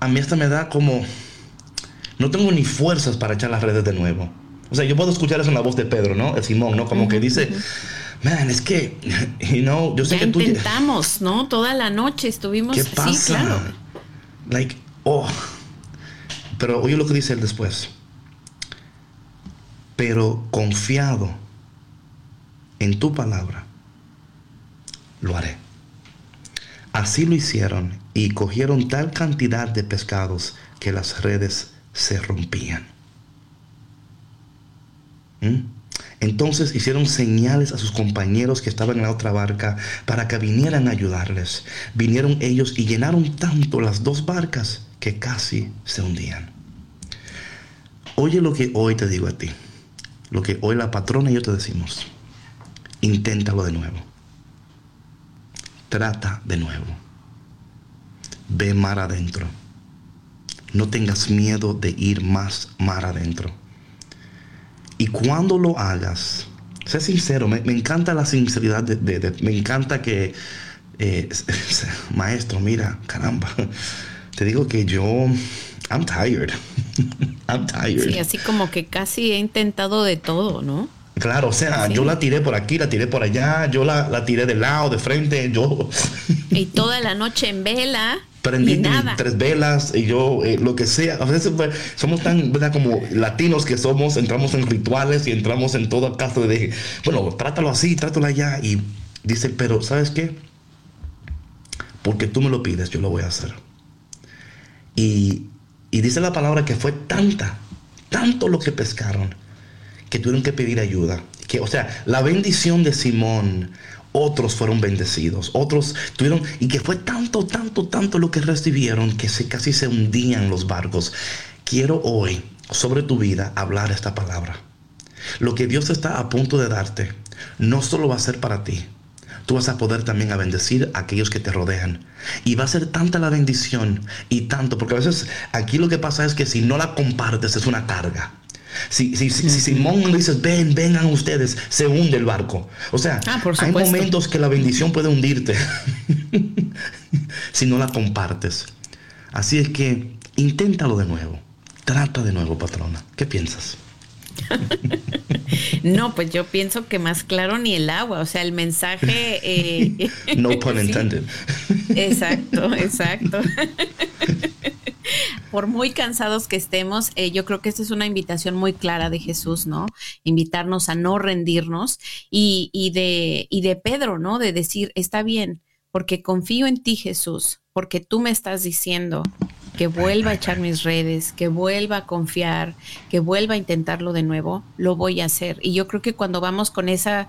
a mí hasta me da como, no tengo ni fuerzas para echar las redes de nuevo. O sea, yo puedo escuchar eso en la voz de Pedro, ¿no? El Simón, ¿no? Como que dice, man, es que, you know, yo sé Ya que tú... intentamos, ¿no? Toda la noche estuvimos ¿Qué sí, pasa? claro. Like, oh. Pero oye lo que dice él después. Pero confiado en tu palabra, lo haré. Así lo hicieron y cogieron tal cantidad de pescados que las redes se rompían. ¿Mm? Entonces hicieron señales a sus compañeros que estaban en la otra barca para que vinieran a ayudarles. Vinieron ellos y llenaron tanto las dos barcas que casi se hundían. Oye lo que hoy te digo a ti, lo que hoy la patrona y yo te decimos. Inténtalo de nuevo. Trata de nuevo. Ve mar adentro. No tengas miedo de ir más mar adentro. Y cuando lo hagas, sé sincero, me, encanta la sinceridad, de, me encanta que, eh, maestro, mira, caramba, te digo que yo, I'm tired, I'm tired. Sí, así como que casi he intentado de todo, ¿no? Claro, o sea, yo la tiré por aquí, la tiré por allá, yo la, la tiré de lado, de frente, yo... y toda la noche en vela prendí tres velas y yo eh, lo que sea. A veces pues, somos tan, ¿verdad? Como latinos que somos, entramos en rituales y entramos en todo caso de, bueno, trátalo así, trátalo allá. Y dice, pero ¿sabes qué? Porque tú me lo pides, yo lo voy a hacer. Y, y dice la palabra que fue tanta, tanto lo que pescaron, que tuvieron que pedir ayuda. Que, o sea, la bendición de Simón otros fueron bendecidos, otros tuvieron, y que fue tanto, tanto, tanto lo que recibieron que se, casi se hundían los barcos. Quiero hoy sobre tu vida hablar esta palabra. Lo que Dios está a punto de darte no solo va a ser para ti, tú vas a poder también a bendecir a aquellos que te rodean. Y va a ser tanta la bendición y tanto, porque a veces aquí lo que pasa es que si no la compartes es una carga. Si, si, si, Simón le dices, ven, vengan ustedes, se hunde el barco. O sea, ah, hay momentos que la bendición puede hundirte si no la compartes. Así es que inténtalo de nuevo. Trata de nuevo, patrona. ¿Qué piensas? no, pues yo pienso que más claro ni el agua, o sea, el mensaje... Eh, no pun intended. exacto, exacto por muy cansados que estemos, eh, yo creo que esta es una invitación muy clara de Jesús, ¿no? Invitarnos a no rendirnos y, de Pedro, ¿no? De decir, está bien, porque confío en ti, Jesús, porque tú me estás diciendo que vuelva a echar mis redes, que vuelva a confiar, que vuelva a intentarlo de nuevo, lo voy a hacer. Y yo creo que cuando vamos con esa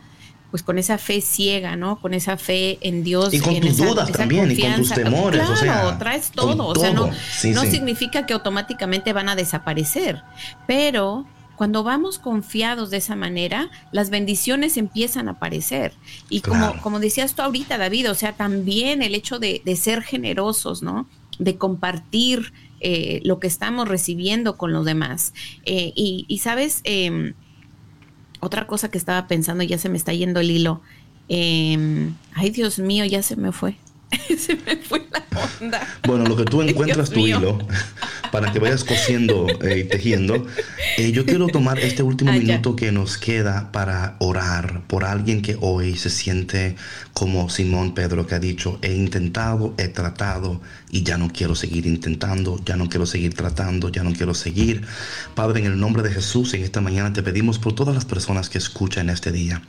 pues con esa fe ciega, ¿no? Con esa fe en Dios. Y con tus dudas también, y con tus temores. Claro, o sea, traes todo. O sea, no, no significa que automáticamente van a desaparecer, pero cuando vamos confiados de esa manera, las bendiciones empiezan a aparecer. Y como, como decías tú ahorita, David, o sea, también el hecho de, ser generosos, ¿no? De compartir eh, lo que estamos recibiendo con los demás. Eh, y, y, sabes, eh, otra cosa que estaba pensando, ya se me está yendo el hilo. Em, ay, Dios mío, ya se me fue. se me fue la onda. Bueno, lo que tú encuentras tu hilo para que vayas cosiendo eh, y tejiendo, eh, yo quiero tomar este último ah, minuto que nos queda para orar por alguien que hoy se siente como Simón Pedro que ha dicho, he intentado, he tratado y ya no quiero seguir intentando, ya no quiero seguir tratando, ya no quiero seguir. Padre, en el nombre de Jesús, en esta mañana te pedimos por todas las personas que escuchan este día,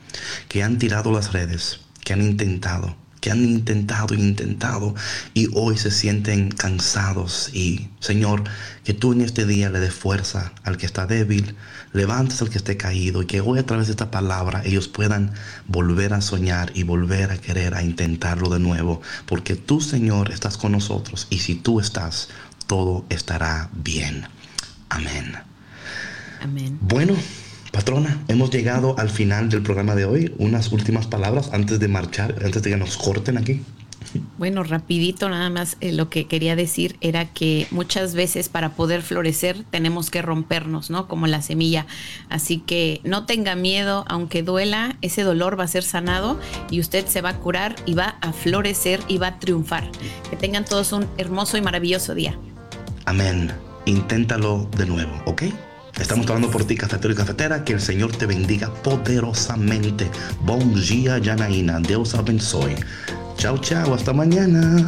que han tirado las redes, que han intentado que han intentado e intentado y hoy se sienten cansados. Y Señor, que tú en este día le des fuerza al que está débil, levantes al que esté caído y que hoy a través de esta palabra ellos puedan volver a soñar y volver a querer a intentarlo de nuevo. Porque tú, Señor, estás con nosotros y si tú estás, todo estará bien. Amén. Amén. Bueno. Patrona, hemos llegado al final del programa de hoy. Unas últimas palabras antes de marchar, antes de que nos corten aquí. Bueno, rapidito nada más eh, lo que quería decir era que muchas veces para poder florecer tenemos que rompernos, ¿no? Como la semilla. Así que no tenga miedo, aunque duela, ese dolor va a ser sanado y usted se va a curar y va a florecer y va a triunfar. Que tengan todos un hermoso y maravilloso día. Amén. Inténtalo de nuevo, ¿ok? Estamos hablando por ti, cafetero y cafetera. Que el Señor te bendiga poderosamente. Bon dia, Janaína. Deus abençoe. Chao, chao. Hasta mañana.